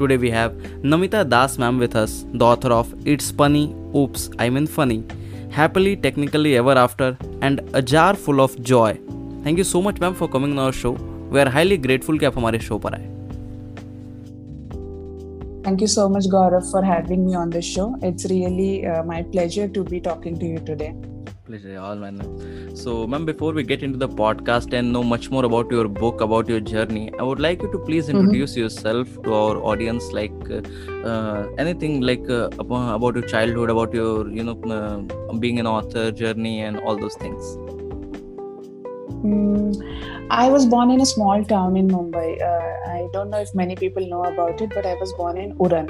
Today we have Namita Das ma'am with us, the author of It's Funny, Oops, I Mean Funny, Happily, Technically Ever After, and A Jar Full of Joy. Thank you so much ma'am for coming on our show. We are highly grateful कि आप हमारे show पर आए Thank you so much, Gaurav, for having me on the show. It's really uh, my pleasure to be talking to you today. Pleasure, all man. So, ma'am, before we get into the podcast and know much more about your book, about your journey, I would like you to please introduce yourself to our audience, like uh, anything like uh, about your childhood, about your, you know, uh, being an author journey, and all those things. Mm, I was born in a small town in Mumbai. Uh, I don't know if many people know about it, but I was born in Uran.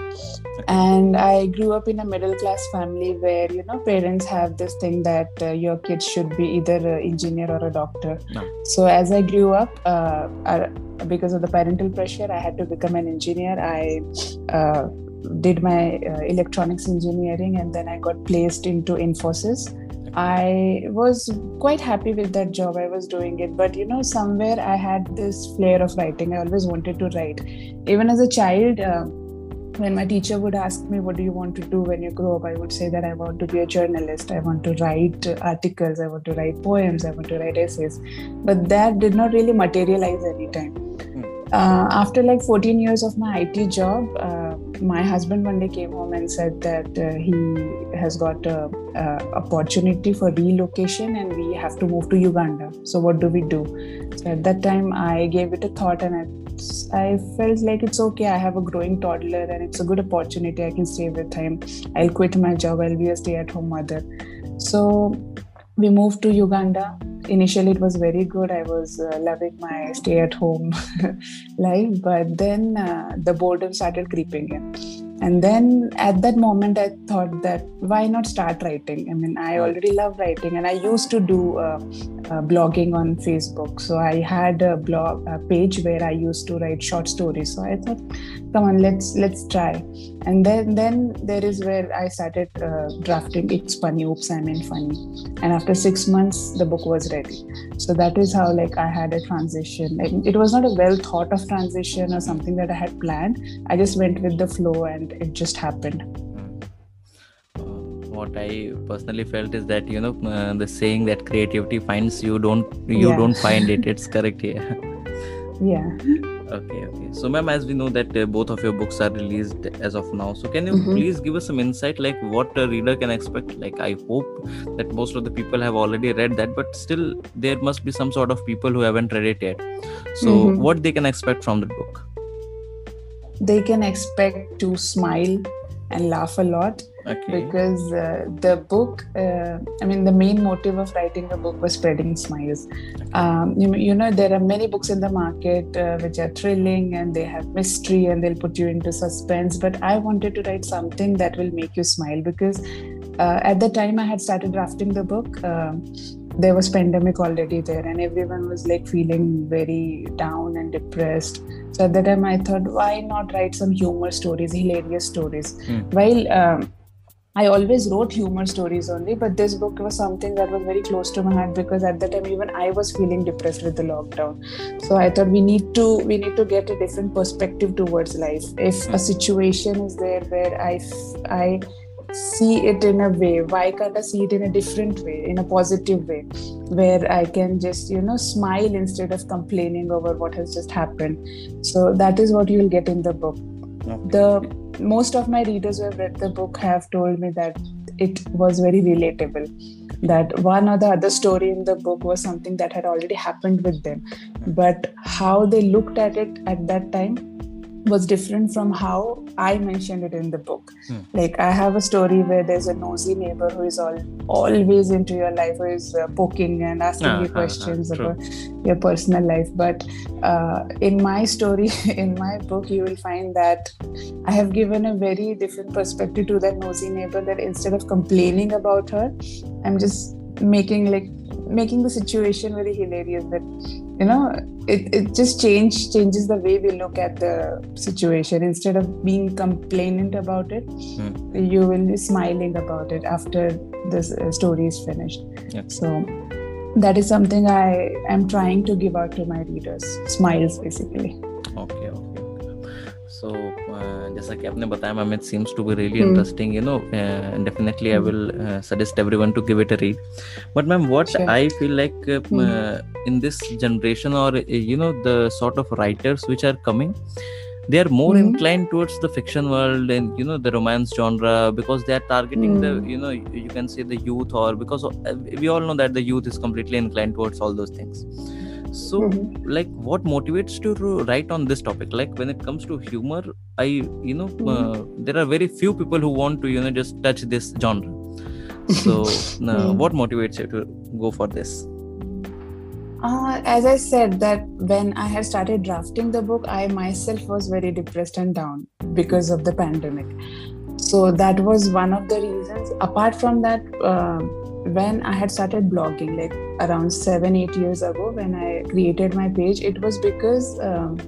And I grew up in a middle class family where, you know, parents have this thing that uh, your kids should be either an engineer or a doctor. No. So as I grew up, uh, I, because of the parental pressure, I had to become an engineer. I uh, did my uh, electronics engineering and then I got placed into Infosys. I was quite happy with that job. I was doing it, but you know, somewhere I had this flair of writing. I always wanted to write. Even as a child, uh, when my teacher would ask me, What do you want to do when you grow up? I would say that I want to be a journalist. I want to write articles. I want to write poems. I want to write essays. But that did not really materialize any time. Uh, after like 14 years of my IT job, uh, my husband one day came home and said that uh, he has got a, a opportunity for relocation and we have to move to Uganda. So what do we do? So at that time, I gave it a thought and I, I felt like it's okay. I have a growing toddler and it's a good opportunity. I can stay with him. I'll quit my job. I'll be a stay-at-home mother. So we moved to Uganda. Initially, it was very good. I was uh, loving my stay at home life, but then uh, the boredom started creeping in. And then at that moment, I thought that why not start writing? I mean, I already love writing, and I used to do uh, uh, blogging on Facebook. So I had a blog a page where I used to write short stories. So I thought, come on, let's let's try. And then then there is where I started uh, drafting. It's funny, oops, I mean funny. And after six months, the book was ready. So that is how like I had a transition. Like, it was not a well thought of transition or something that I had planned. I just went with the flow and it just happened. Uh, what I personally felt is that you know uh, the saying that creativity finds you, don't you Yeah. don't find it. It's correct here. Yeah. Okay, okay. So, ma'am, as we know that uh, both of your books are released as of now, so can you Mhm. please give us some insight, like what a reader can expect? Like, I hope that most of the people have already read that, but still, there must be some sort of people who haven't read it yet. So, Mhm. what they can expect from the book? They can expect to smile and laugh a lot Okay. because uh, the book uh, i mean the main motive of writing the book was spreading smiles um, you, you know there are many books in the market uh, which are thrilling and they have mystery and they'll put you into suspense but i wanted to write something that will make you smile because uh, at the time i had started drafting the book um, there was pandemic already there and everyone was like feeling very down and depressed so at that time i thought why not write some humor stories hilarious stories Hmm. while um, I always wrote humor stories only, but this book was something that was very close to my heart because at that time even I was feeling depressed with the lockdown. So I thought we need to we need to get a different perspective towards life. If a hmm. situation is there where I I see it in a way, why can't I see it in a different way, in a positive way, where I can just you know smile instead of complaining over what has just happened. So that is what you will get in the book Okay. the most of my readers who have read the book have told me that it was very relatable that one or the other story in the book was something that had already happened with them hmm. but how they looked at it at that time was different from how I mentioned it in the book. Hmm. Like I have a story where there's a nosy neighbor who is all always into your life, who is uh, poking and asking Ah, you ah, ah, questions true. about your personal life. But uh, in my story, in my book, you will find that I have given a very different perspective to that nosy neighbor. That instead of complaining about her, I'm just making like making the situation very hilarious. That you know it, it just change changes the way we look at the situation instead of being complainant about it mm. you will be smiling about it after this uh, story is finished yep. so that is something i am trying to give out to my readers smiles basically सो जैसा कि आपने बताया ma'am it seems to be really Hmm. Interesting you know definitely I will suggest everyone to give it a read but ma'am what Sure. I feel like Hmm. in this generation or uh, you know the sort of writers which are coming they are more Mhm. inclined towards the fiction world and you know the romance genre because they are targeting the Hmm. you know you you can say the youth or because of, uh, we all know that the youth is completely inclined towards all those things so Mhm. like what motivates you to write on this topic like when it comes to humor i you know Mhm. uh, there are very few people who want to you know just touch this genre so uh, Mm. what motivates you to go for this Uh, as I said, that when I had started drafting the book, I myself was very depressed and down because of the pandemic. So that was one of the reasons. Apart from that, uh, when I had started blogging, like around seven, eight years ago, when I created my page, it was because um,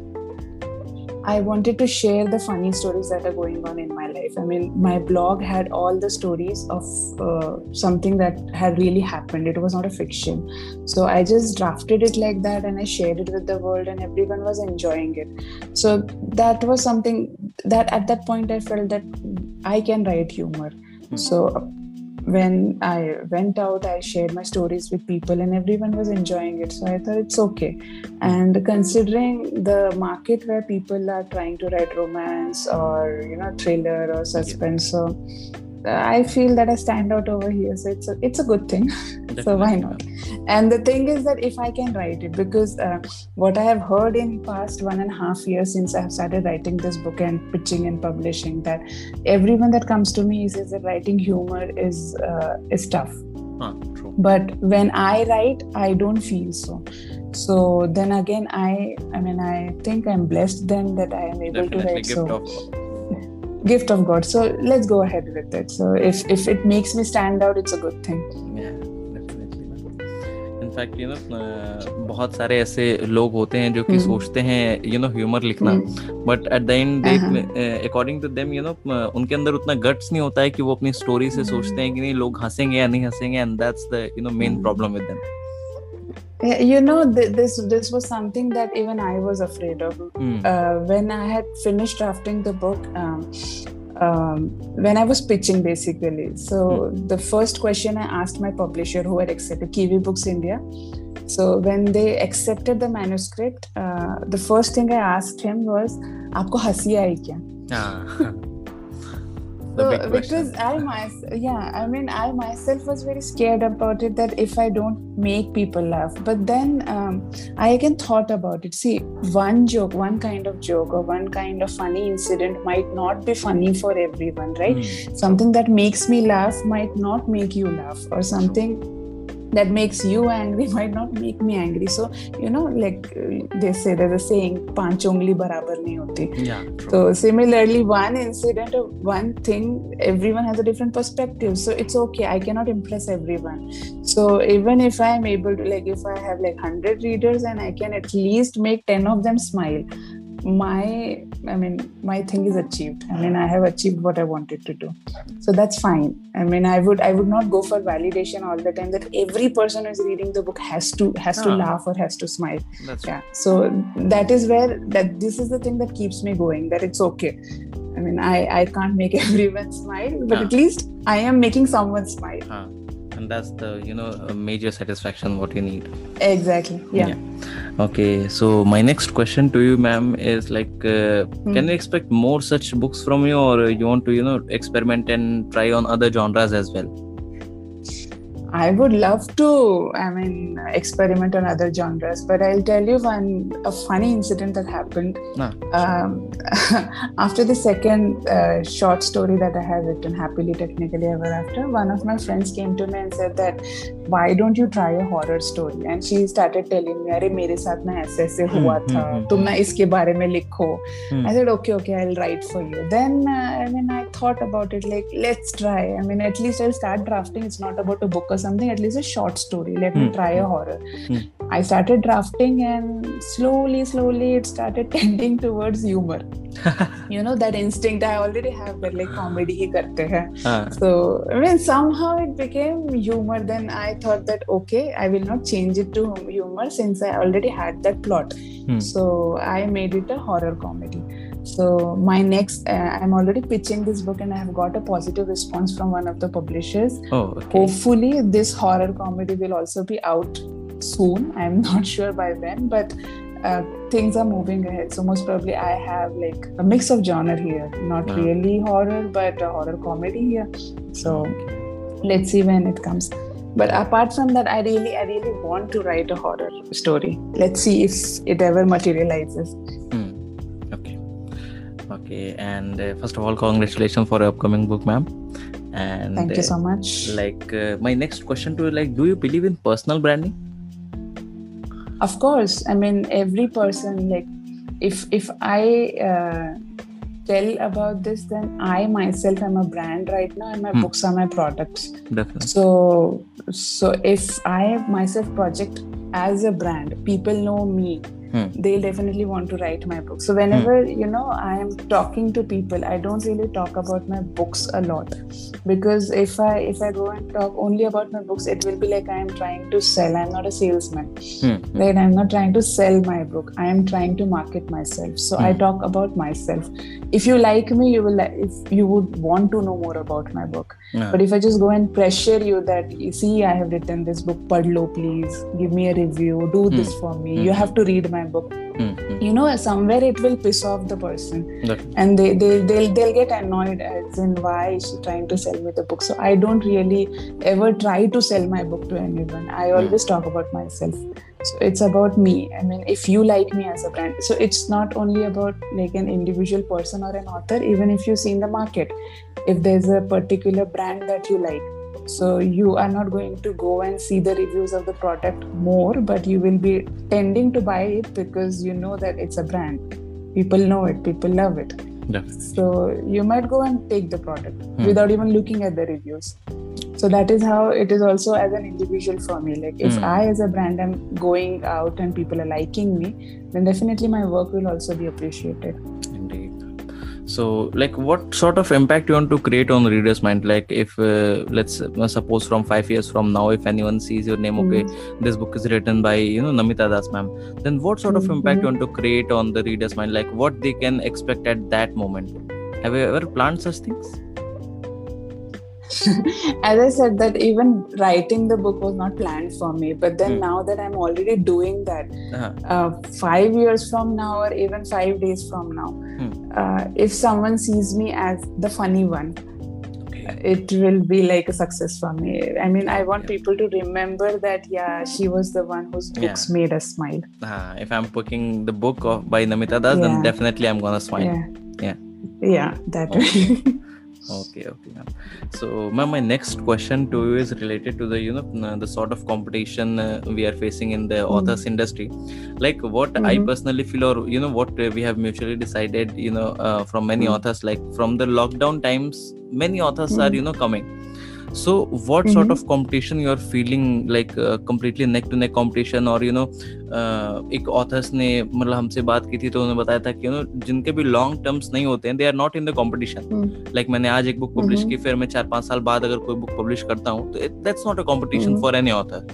I wanted to share the funny stories that are going on in my life. I mean, my blog had all the stories of uh, something that had really happened. It was not a fiction. So I just drafted it like that and I shared it with the world, and everyone was enjoying it. So that was something that at that point I felt that I can write humor. Hmm. So when I went out, I shared my stories with people, and everyone was enjoying it. So I thought it's okay. And considering the market where people are trying to write romance or you know thriller or suspense, so uh, I feel that I stand out over here. So it's a, it's a good thing. so why not? And the thing is that if I can write it, because uh, what I have heard in past one and a half years since I have started writing this book and pitching and publishing, that everyone that comes to me says that writing humor is uh, is tough Huh, true. but when i write i don't feel so so then again i i mean i think i'm blessed then that i am able to write so gift of god so let's go ahead with it so if if it makes me stand out it's a good thing yeah definitely in fact you know बहुत सारे ऐसे लोग होते हैं जो कि हम्म। सोचते हैं यू नो ह्यूमर लिखना. But at the end according to them you know उनके अंदर उतना गट्स नहीं होता है कि वो अपनी स्टोरी से हम्म। सोचते हैं कि नहीं लोग हंसेंगे या नहीं हंसेंगे and that's the you know main. Problem with them you know th- this this was something that even i was afraid of mm. uh, when i had finished drafting the book um, um, when i was pitching basically so mm. the first question i asked my publisher who had accepted kiwi books india so when they accepted the manuscript uh, the first thing i asked him was aapko hasi aayi kya the So, because I myself, yeah, I mean, I myself was very scared about it that if I don't make people laugh, but then um, I again thought about it. See, one joke, one kind of joke, or one kind of funny incident might not be funny for everyone, right? Hmm. Something that makes me laugh might not make you laugh, or something that makes you angry might not make me angry. So you know, like they say, there's a saying, "Panch ungli barabar nahi hoti." Yeah. So similarly, one incident one thing, everyone has a different perspective. So it's okay. I cannot impress everyone. So even if I am able to, like, if I have like hundred readers and I can at least make ten of them smile, my I mean, my thing is achieved. I mean, I have achieved what I wanted to do. So that's fine. I mean, I would, I would not go for validation all the time that every person who is reading the book has to, has to Ah. laugh or has to smile that's yeah so that is where that this is the thing that keeps me going that it's okay i mean i i can't make everyone smile but Yeah. at least i am making someone smile Huh. And that's the you know major satisfaction what you need exactly yeah, Okay, so my next question to you, ma'am, is like, uh, Hmm. can we expect more such books from you, or you want to, you know, experiment and try on other genres as well? I would love to, I mean, experiment on other genres, but I'll tell you one a funny incident that happened. Nah. Um, after the second uh, short story that I had written, Happily Technically Ever After, one of my friends came to me and said that, why don't you try horror story and she started telling me अरे मेरे साथ ना ऐसे ऐसे हम्म, हुआ हम्म, था। हम्म। तुम ना इसके बारे में लिखो। I said okay okay I will write for you then I mean I thought about it like let's try I mean at least I start drafting it's not about a book और something at least a short story let me try a horror Try a horror. I started drafting, and slowly, slowly, it started tending towards humor. you know, that instinct I already have that like comedy hi karte hai. हाँ, So, I mean, somehow it became humor. Then I thought that, okay, I will not change it to humor since I already had that plot. Hmm. So I made it a horror comedy. So my next, uh, I'm already pitching this book, and I have got a positive response from one of the publishers. Oh, okay. Hopefully, this horror comedy will also be out soon. I'm not sure by when, but uh, things are moving ahead. So most probably, I have like a mix of genre here. Not really horror, but a horror comedy here. So let's see when it comes. But apart from that, I really, I really want to write a horror story. Let's see if it ever materializes. Hmm. Okay. Okay. And uh, first of all, congratulations for your upcoming book, ma'am. And Thank uh, you so much. like uh, my next question to you, like, do you believe in personal branding? Of course i mean every person like if if i uh, tell about this then i myself am a brand right now and my Hmm. books are my products Definitely. so so if i myself project as a brand people know me Hmm. they'll definitely want to write my book so whenever you know i am talking to people i don't really talk about my books a lot. Because if i if i go and talk only about my books it will be like i am trying to sell. I'm not a salesman. Hmm. right i'm not trying to sell my book. I am trying to market myself. So i Hmm. talk about myself. If you like me you will li- if you would want to know more about my book. Yeah. but if i just go and pressure you that you see i have written this book padlo please give me a review do this for me. You Hmm. have to read my book. Hmm. Hmm. you know somewhere it will piss off the person. Definitely. and they, they they'll they'll get annoyed as in why is she trying to sell me the book? So i don't really ever try to sell my book to anyone. I always talk about myself. So it's about me. I mean if you like me as a brand so it's not only about like an individual person or an author. Even if you see in the market if there's a particular brand that you like so you are not going to go and see the reviews of the product more but you will be tending to buy it because you know that it's a brand people know it people love it Definitely. so you might go and take the product Hmm. without even looking at the reviews so that is how it is also as an individual for me like if Hmm. i as a brand am going out and people are liking me then definitely my work will also be appreciated. So, like, what sort of impact you want to create on readers' mind? Like, if uh, let's uh, suppose from five years from now, if anyone sees your name, okay, this book is written by you know Namita Das, ma'am. Then, what sort of impact you want to create on the readers' mind? Like, what they can expect at that moment? Have you ever planned such things? as i said that even writing the book was not planned for me but then Hmm. now that i'm already doing that Uh-huh. uh, five years from now or even five days from now Hmm. uh, if someone sees me as the funny one it will be like a success for me i mean i want Yeah. people to remember that yeah she was the one whose books Yeah. made us smile Uh, if I'm booking the book of by Namita Das, then definitely I'm gonna smile. yeah Yeah. yeah that Okay. okay okay ma'am. so ma'am my next question to you is related to the you know the sort of competition uh, we are facing in the Mm. authors industry like what i Mhm. personally feel or you know what we have mutually decided you know uh, from many Mm. authors like from the lockdown times many authors are Mhm. you know coming so what sort Mhm. of competition you are feeling like uh, completely neck to neck competition और you know uh, एक authors ने मतलब हमसे बात की थी तो उन्होंने बताया था कि you know जिनके भी लॉन्ग टर्म्स नहीं होते हैं they are not in the competition. Like मैंने आज एक बुक पब्लिश Mhm. की फिर मैं चार पाँच साल बाद अगर कोई बुक पब्लिश करता हूँ तो that's not a competition. For any author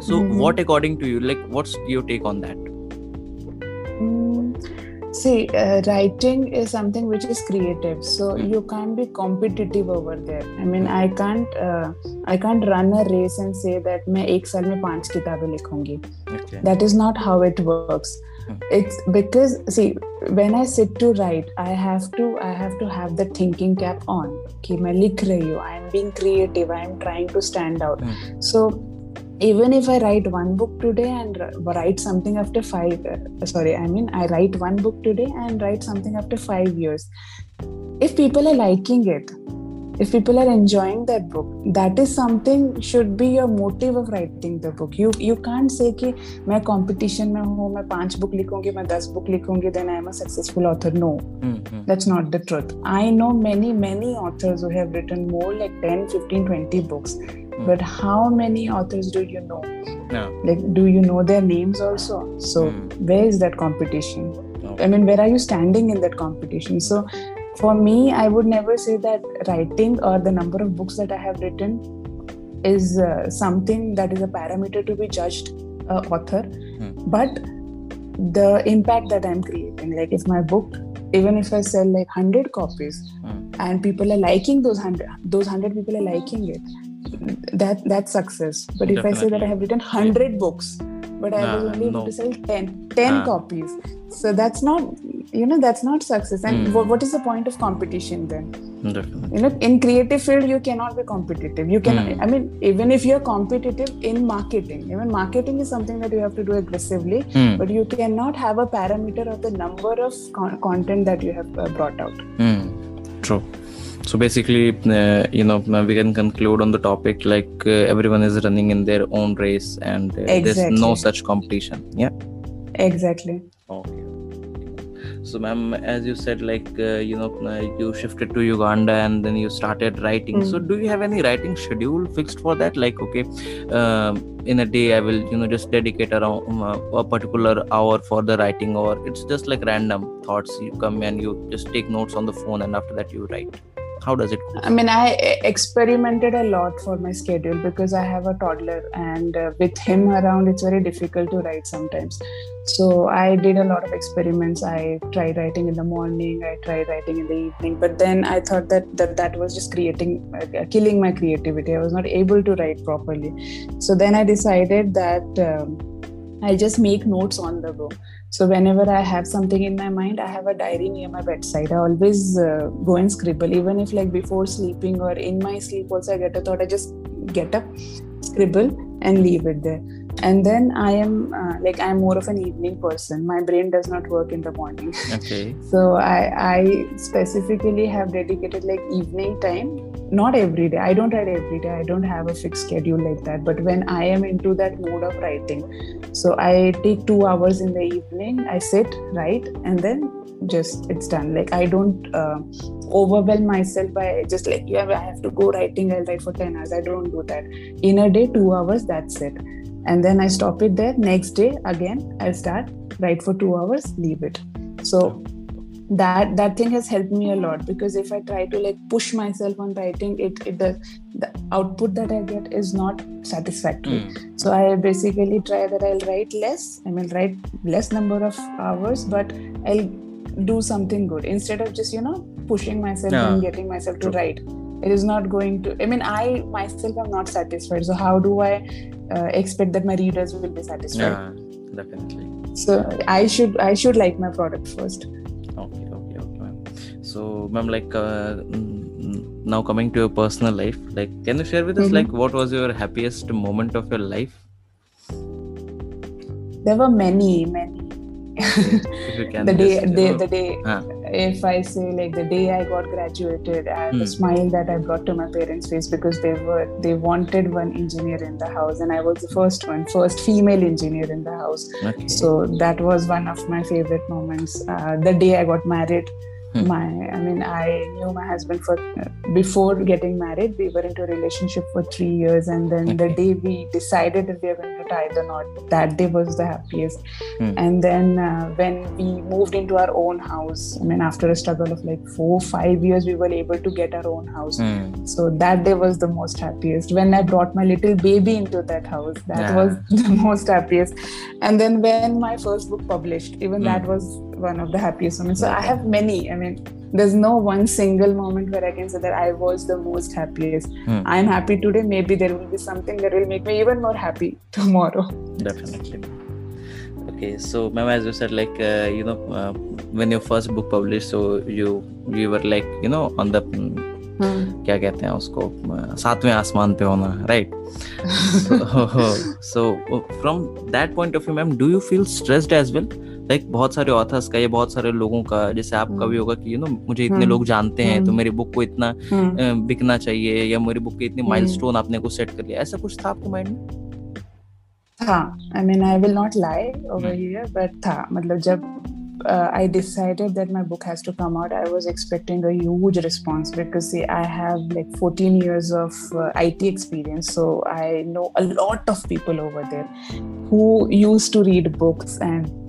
so. What according to you like what's your take on that see, uh, writing is something which is creative, so Hmm. you can't be competitive over there. I mean, I can't, uh, I can't run a race and say that मैं एक साल में पाँच किताबें लिखूँगी. That is not how it works. it's because see when i sit to write i have to i have to have the thinking cap on कि मैं लिख रही हूँ i am being creative i am trying to stand out Hmm. so even if i write one book today and r- write something after five uh, sorry i mean i write one book today and write something after five years if people are liking it if people are enjoying that book that is something should be your motive of writing the book you you can't say कि मैं competition में हूँ मैं पांच book लिखूंगी मैं दस book लिखूंगी then I am a successful author no Hmm, hmm. that's not the truth I know many many authors who have written more like 10 15 20 books but how many authors do you know Yeah. like do you know their names also so Hmm. where is that competition. I mean, where are you standing in that competition? So, for me, I would never say that writing or the number of books that I have written is uh, something that is a parameter to be judged uh, author, Hmm. but the impact that I'm creating. Like, if my book, even if I sell like hundred copies, Hmm. and people are liking those hundred, those hundred people are liking it. That that's success. But if I say that I have written hundred books, but I was Nah, only able no. to sell 10, 10 Ah. copies so that's not you know that's not success and Hmm. what, what is the point of competition then Definitely. you know in creative field you cannot be competitive you can Hmm. i mean even if you're competitive in marketing even marketing is something that you have to do aggressively Hmm. but you cannot have a parameter of the number of con- content that you have uh, brought out Hmm. True. So basically, uh, you know, we can conclude on the topic like uh, everyone is running in their own race and uh, there's no such competition. Yeah. exactly Okay. So, ma'am, as you said, like uh, you know, uh, you shifted to Uganda and then you started writing. So, Mm. do you have any writing schedule fixed for that? Like, okay, um, in a day I will, you know, just dedicate around um, uh, a particular hour for the writing, or it's just like random thoughts. You come and you just take notes on the phone, and after that you write. How does it? I mean, I experimented a lot for my schedule because I have a toddler, and uh, with him around, it's very difficult to write sometimes. So I did a lot of experiments. I tried writing in the morning, I tried writing in the evening, but then I thought that that, that was just creating, uh, killing my creativity. I was not able to write properly. So then I decided that um, I'll just make notes on the go. So whenever I have something in my mind, I have a diary near my bedside. I always uh, go and scribble, even if like before sleeping or in my sleep also I get a thought. I just get up, scribble, and leave it there. And then I am uh, like I'm more of an evening person. My brain does not work in the morning. Okay. So I, I specifically have dedicated like evening time. Not every day. I don't write every day. I don't have a fixed schedule like that. But when I am into that mode of writing, so I take two hours in the evening. I sit, write, and then just it's done. Like I don't uh, overwhelm myself by just like yeah, I have to go writing. I'll write for ten hours. I don't do that. In a day, two hours. That's it. And then I stop it there. Next day again, I'll start write for two hours, leave it. So that that thing has helped me a lot because if i try to like push myself on writing it, it the, the output that i get is not satisfactory Hmm. so i basically try that i'll write less i mean write less number of hours but i'll do something good instead of just you know pushing myself Yeah. and getting myself to write it is not going to i mean i myself am not satisfied so how do i uh, expect that my readers will be satisfied Yeah, definitely. so i should i should like my product first Okay, okay, okay, ma'am. So, ma'am, like uh, now coming to your personal life, like, can you share with us, Mhm. like, what was your happiest moment of your life? there were many many If you can the day, just, day the day if i say like the day i got graduated and the Hmm. smile that i brought to my parents face because they were they wanted one engineer in the house and i was the first one first female engineer in the house Okay. so that was one of my favorite moments uh, the day i got married Hmm. my i mean i knew my husband for before getting married we were into a relationship for three years and then the day we decided that we are going to tie the knot that day was the happiest Hmm. and then uh, when we moved into our own house i mean after a struggle of like four five years we were able to get our own house Hmm. so that day was the most happiest when i brought my little baby into that house that Yeah. was the most happiest and then when my first book published even that was one of the happiest moments so i have many i mean there's no one single moment where i can say that i was the most happiest Hmm. i'm happy today maybe there will be something that will make me even more happy tomorrow Definitely. okay so ma'am as you said like uh, you know uh, when your first book published so you you were like you know on the mm, क्या कहते हैं उसको uh, सातवें आसमान पे होना right so from that point of view ma'am do you feel stressed as well like like, बहुत सारे ऑथर्स का या बहुत सारे लोगों का जैसे आपका भी होगा कि यू नो मुझे इतने लोग जानते हैं तो मेरी बुक को इतना बिकना चाहिए या मेरी बुक के इतने माइलस्टोन आपने को सेट कर लिया ऐसा कुछ था आपको माइंड में? था। I mean I will not lie over here but था। मतलब जब I decided that my book has to come out I was expecting a huge response because see I have like 14 years of IT experience so I know a lot of people over there who used to read books and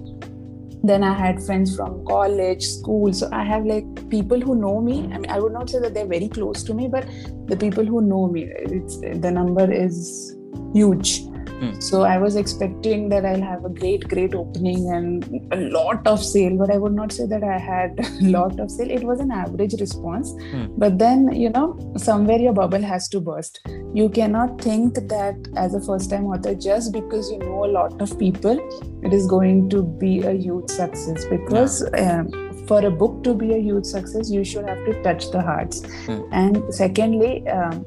then i had friends from college school. So i have like people who know me. I mean i would not say that they're very close to me but the people who know me it's the number is huge Hmm. So I was expecting that I'll have a great, great opening and a lot of sale, but I would not say that I had a lot of sale. It was an average response. Hmm. But then, you know, somewhere your bubble has to burst. You cannot think that as a first time author, just because you know a lot of people, it is going to be a huge success because. Um, for a book to be a huge success, you should have to touch the hearts. Hmm. And secondly, um,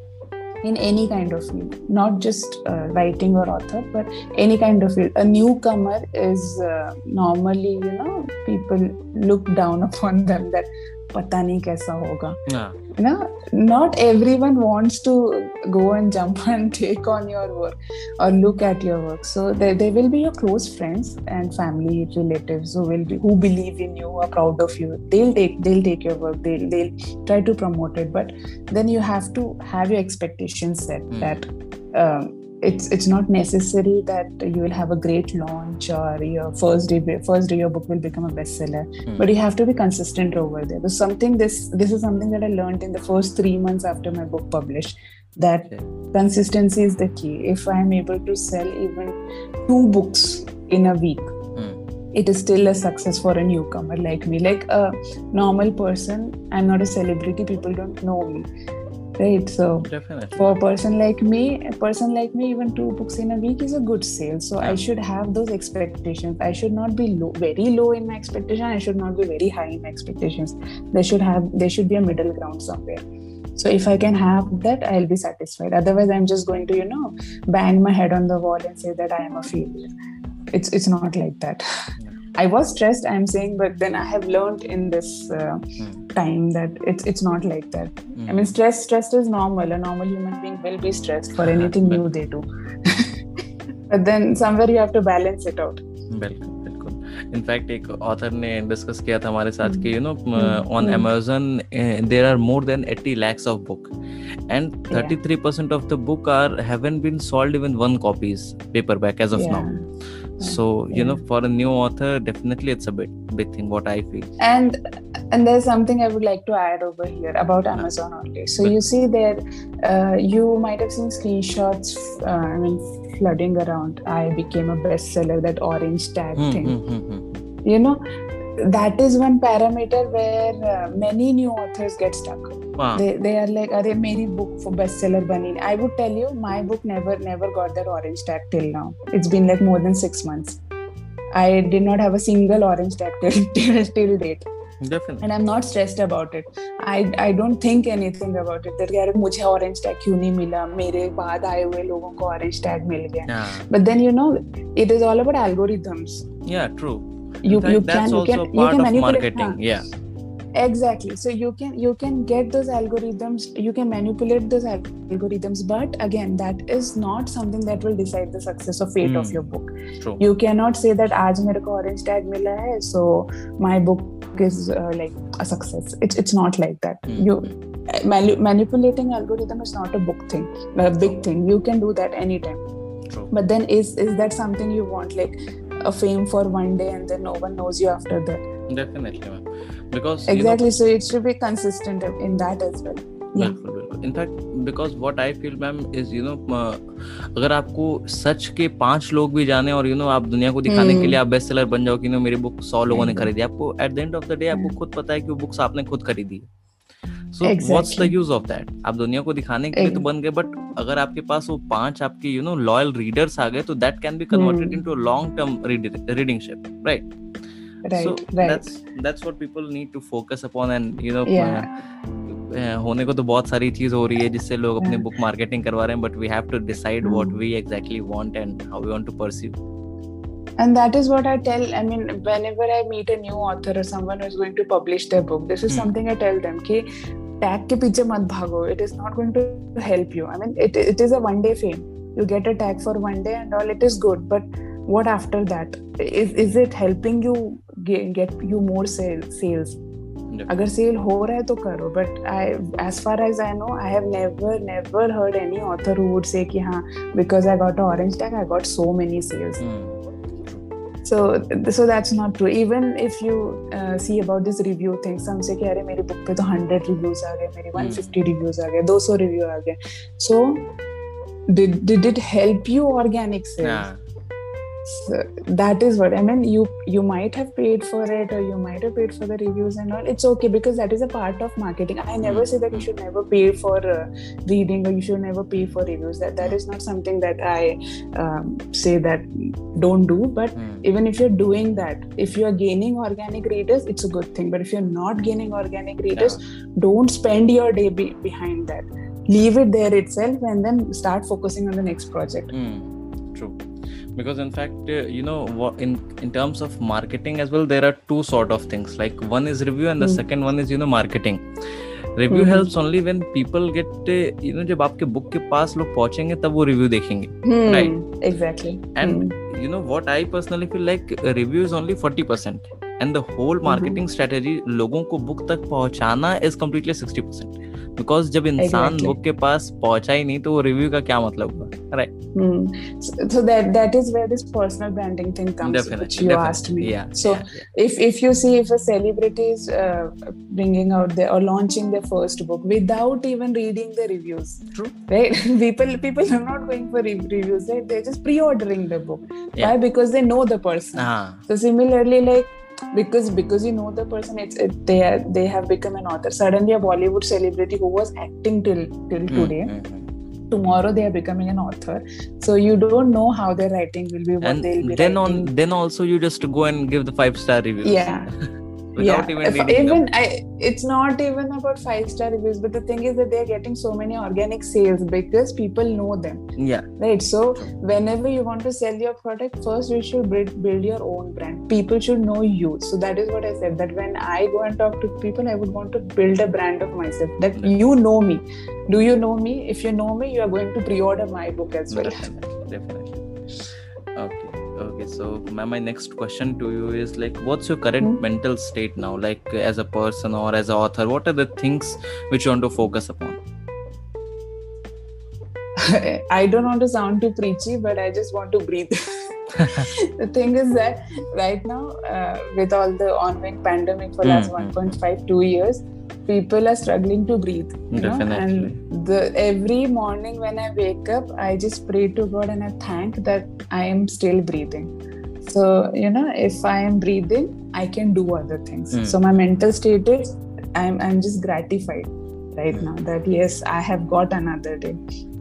in any kind of field, not just uh, writing or author, but any kind of field. A newcomer is uh, normally, you know, people look down upon them that pata nahi kaisa hoga. Yeah you know not everyone wants to go and jump and take on your work or look at your work. So there, there will be your close friends and family relatives who will be who believe in you are proud of you. They'll take they'll take your work. They'll they'll try to promote it. But then you have to have your expectations set mm. that um, it's it's not necessary that you will have a great launch or your first day first day your book will become a bestseller mm. but you have to be consistent over there there's something this this is something that i learned in the first three months after my book published that okay. consistency is the key if i'm able to sell even two books in a week mm. it is still a success for a newcomer like me like a normal person i'm not a celebrity people don't know me right so Definitely. for a person like me a person like me even two books in a week is a good sale. So yeah. i should have those expectations. I should not be low, very low in my expectation i should not be very high in my expectations. There should have there should be a middle ground somewhere. So if i can have that i'll be satisfied. Otherwise i'm just going to you know bang my head on the wall and say that i am a failure. It's it's not like that I was stressed, I'm saying, but then I have learned in this uh, mm. time that it's it's not like that. Mm. I mean, stress stress is normal. A normal human being will be stressed for anything new they do. but then somewhere you have to balance it out. बिल्कुल बिल्कुल in fact एक author ने discuss किया था हमारे साथ कि you know on Amazon there are more than 80 lakhs of book and 33% of the book are haven't been sold even one copies paperback as of yeah. now so you know for a new author definitely it's a bit big thing what i feel. And and there's something i would like to add over here about amazon only. So you see there uh, you might have seen screenshots uh, i mean flooding around. I became a bestseller that orange tag mm, thing. mm, mm, you know that is one parameter where uh, many new authors get stuck wow. they, they are like are meri book for bestseller bani i would tell you my book never never got that orange tag till now it's been like more than six months i did not have a single orange tag till till, till date Definitely. and i'm not stressed about it i i don't think anything about it that यार मुझे orange tag क्यों नहीं मिला मेरे बाद आए हुए लोगों को orange tag मिल गया yeah. but then you know it is all about algorithms yeah true you, you that's can you can, part you can of marketing yeah. Exactly. So you can you can get those algorithms you can manipulate those algorithms but again that is not something that will decide the success or fate mm. of your book. True. you cannot say that aaj mere ko orange tag mila hai so my book is uh, like a success. It's it's not like that. Mm. you manu- manipulating algorithm is not a book thing a big thing. You can do that anytime. True. but then is is that something you want? Like a fame for one day and then no one knows you after that definitely ma'am. because exactly you know, so it should be consistent in that as well in fact because what I feel ma'am is you know अगर आपको सच के पाँच लोग भी जाने और you you no know, आप दुनिया को दिखाने के लिए hmm. आप बेस्ट सेलर बन जाओ कि नो मेरी बुक सौ लोगों ने खरीदी आपको at the end of the day आपको खुद पता है कि वो बुक्स आपने खुद खरीदी so what's the use of that आप दुनिया को दिखाने के लिए तो बन गए बट अगर आपके पास वो पाँच आपके यू नो लॉयल रीडर्स आ गए तो that can be converted into long term reading right होने को तो बहुत सारी चीज़ हो रही है जिससे लोग अपने hmm. बुक मार्केटिंग करवा रहे हैं but we have to decide what we exactly want and how we want to pursue And that is what I tell. I mean, whenever I meet a new author or someone who is going to publish their book, this is mm. something I tell them. Ki, tag के पीछे मत भागो. It is not going to help you I mean it it is a one day fame you get a tag for one day and all it is good but what after that is is it helping you get you more sales अगर sale हो रहा है तो करो. But I as far as I know I have never never heard any author would say कि हाँ because I got a orange tag I got so many sales so so that's not true even if you uh, see about this review thing some say कि अरे मेरी book पे तो 100 reviews आ गए मेरी 150 reviews आ गए 200 review आ गए so did did it help you organic sales so that is what i mean you you might have paid for it or you might have paid for the reviews and all. It's okay because that is a part of marketing. I never Mm. say that you should never pay for uh, reading or you should never pay for reviews. That that is not something that i um, say that don't do. But even if you're doing that if you're gaining organic readers it's a good thing. But if you're not gaining organic readers don't spend your day be- behind that. Leave it there itself and then start focusing on the next project. True because in fact uh, you know in in terms of marketing as well there are two sort of things like one is review and the Hmm. second one is you know marketing review Mhm. helps only when people get uh, you know जब आपके book के पास लोग पहुँचेंगे तब वो review देखेंगे Hmm, Right. exactly and Hmm. you know what i personally feel like a review is only 40% and the whole Mm-hmm. strategy लोगों को बुक तक पहुंचाना is completely 60% बिकॉज़ जब इंसान Exactly. बुक के पास पहुँचा ही नहीं तो वो रिव्यू का क्या मतलब हुआ right mm. so, so, that that is where this personal branding thing comes definitely, which you definitely. asked me yeah so yeah, yeah. if if you see if a celebrity is uh, bringing out their or launching their first book without even reading the reviews true right people people are not going for reviews right? they're just pre-ordering the book yeah. why because they know the person uh-huh. so similarly like because because you know the person it's it, they are, they have become an author suddenly a bollywood celebrity who was acting till till mm-hmm. today hmm, hmm tomorrow they are becoming an author. So you don't know how their writing will be, what and they'll be then writing. on then also you just go and give the five star review Yeah. without yeah. even even. I, it's not even about five star reviews, but the thing is that they're getting so many organic sales because people know them, yeah right? So whenever you want to sell your product, first you should build, build your own brand. People should know you. So that is what I said. That when I go and talk to people, I would want to build a brand of myself. That you know me. Do you know me? If you know me, you are going to pre-order my book as well. definitely definitely okay okay so ma'am, my next question to you is like what's your current Hmm. mental state now like as a person or as an author what are the things which you want to focus upon I don't want to sound too preachy, but I just want to breathe. the thing is that right now, uh, with all the ongoing pandemic for last Mm, 1.5 two years, people are struggling to breathe. You know? Definitely. And the every morning when I wake up, I just pray to God and I thank that I am still breathing. So you know, if I am breathing, I can do other things. Mm. So my mental state is I'm I'm just gratified right Mm. now that yes, I have got another day.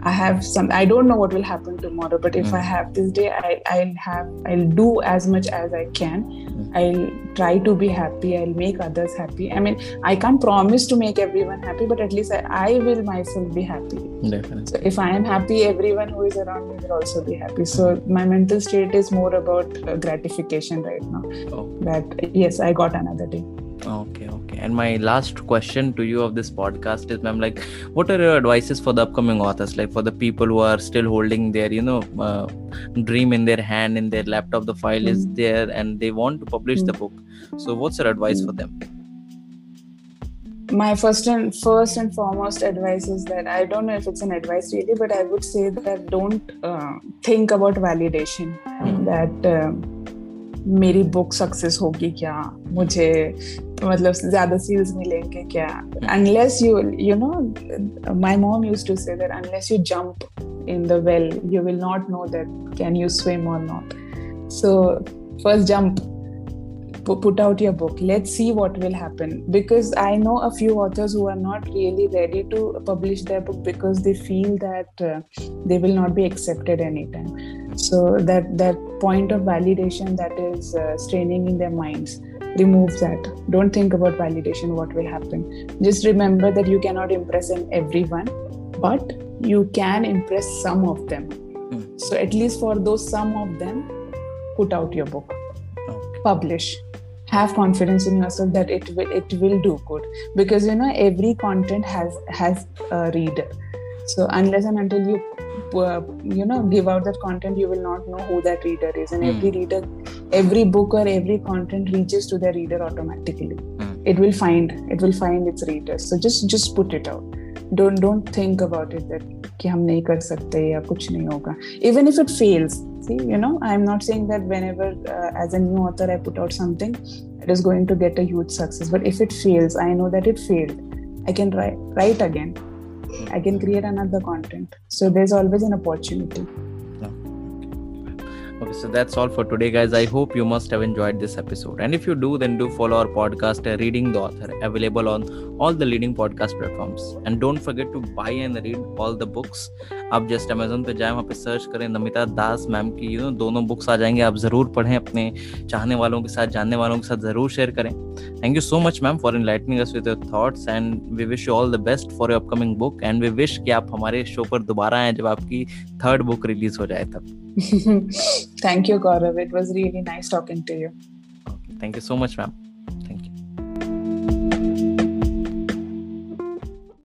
I have some. I don't know what will happen tomorrow, but if Mm. I have this day, I, I'll have. I'll do as much as I can. I'll try to be happy. I'll make others happy. I mean, I can't promise to make everyone happy, but at least I, I will myself be happy. definitely So if I am happy, everyone who is around me will also be happy. So my mental state is more about uh, gratification right now. Oh. That yes, I got another day. okay okay and my last question to you of this podcast is ma'am like what are your advices for the upcoming authors? Like for the people who are still holding their you know uh, dream in their hand in their laptop the file is Mm. there and they want to publish the book. So what's your advice for them? My first and first and foremost advice is that I don't know if it's an advice really, but I would say that don't uh, think about validation. That uh, मेरी book success होगी क्या मुझे मतलब ज़्यादा seals मिलेंगे क्या unless you you know my mom used to say that unless you jump in the well you will not know that can you swim or not so first jump put out your book let's see what will happen because i know a few authors who are not really ready to publish their book because they feel that uh, they will not be accepted anytime so that that point of validation that is uh, straining in their minds remove that. Don't think about validation what will happen. Just remember that you cannot impress everyone but you can impress some of them. Mm. so at least for those some of them put out your book. Okay. publish. Have confidence in yourself that it will it will do good. Because you know every content has has a reader. So unless and until you you know give out that content you will not know who that reader is and mm. every reader every book or every content reaches to the reader automatically mm. it will find it will find its readers so just just put it out don't don't think about it that कि हम नहीं कर सकते या कुछ नहीं होगा even if it fails see you know i'm not saying that whenever uh, as a new author i put out something it is going to get a huge success but if it fails i know that it failed i can write, write again i can create another content so there's always an opportunity Okay, so that's all for today, guys. I hope you must have enjoyed this episode. And if you do, then do follow our podcast, uh, Reading the Author, available on all the leading podcast platforms. And don't forget to buy and read all the books. आप just Amazon पे जाएँ वहाँ पे search करें Namita Das ma'am की you know दोनों books आ जाएँगे आप ज़रूर पढ़ें अपने चाहने वालों के साथ जानने वालों के साथ ज़रूर शेयर करें thank you so much ma'am for enlightening us with your thoughts and we wish you all the best for your upcoming book and we wish कि आप हमारे शो पर दोबारा आए जब आपकी थर्ड बुक रिलीज़ हो जाए तब thank Gaurav. It was really nice talking to you. Okay. Thank you so much, ma'am.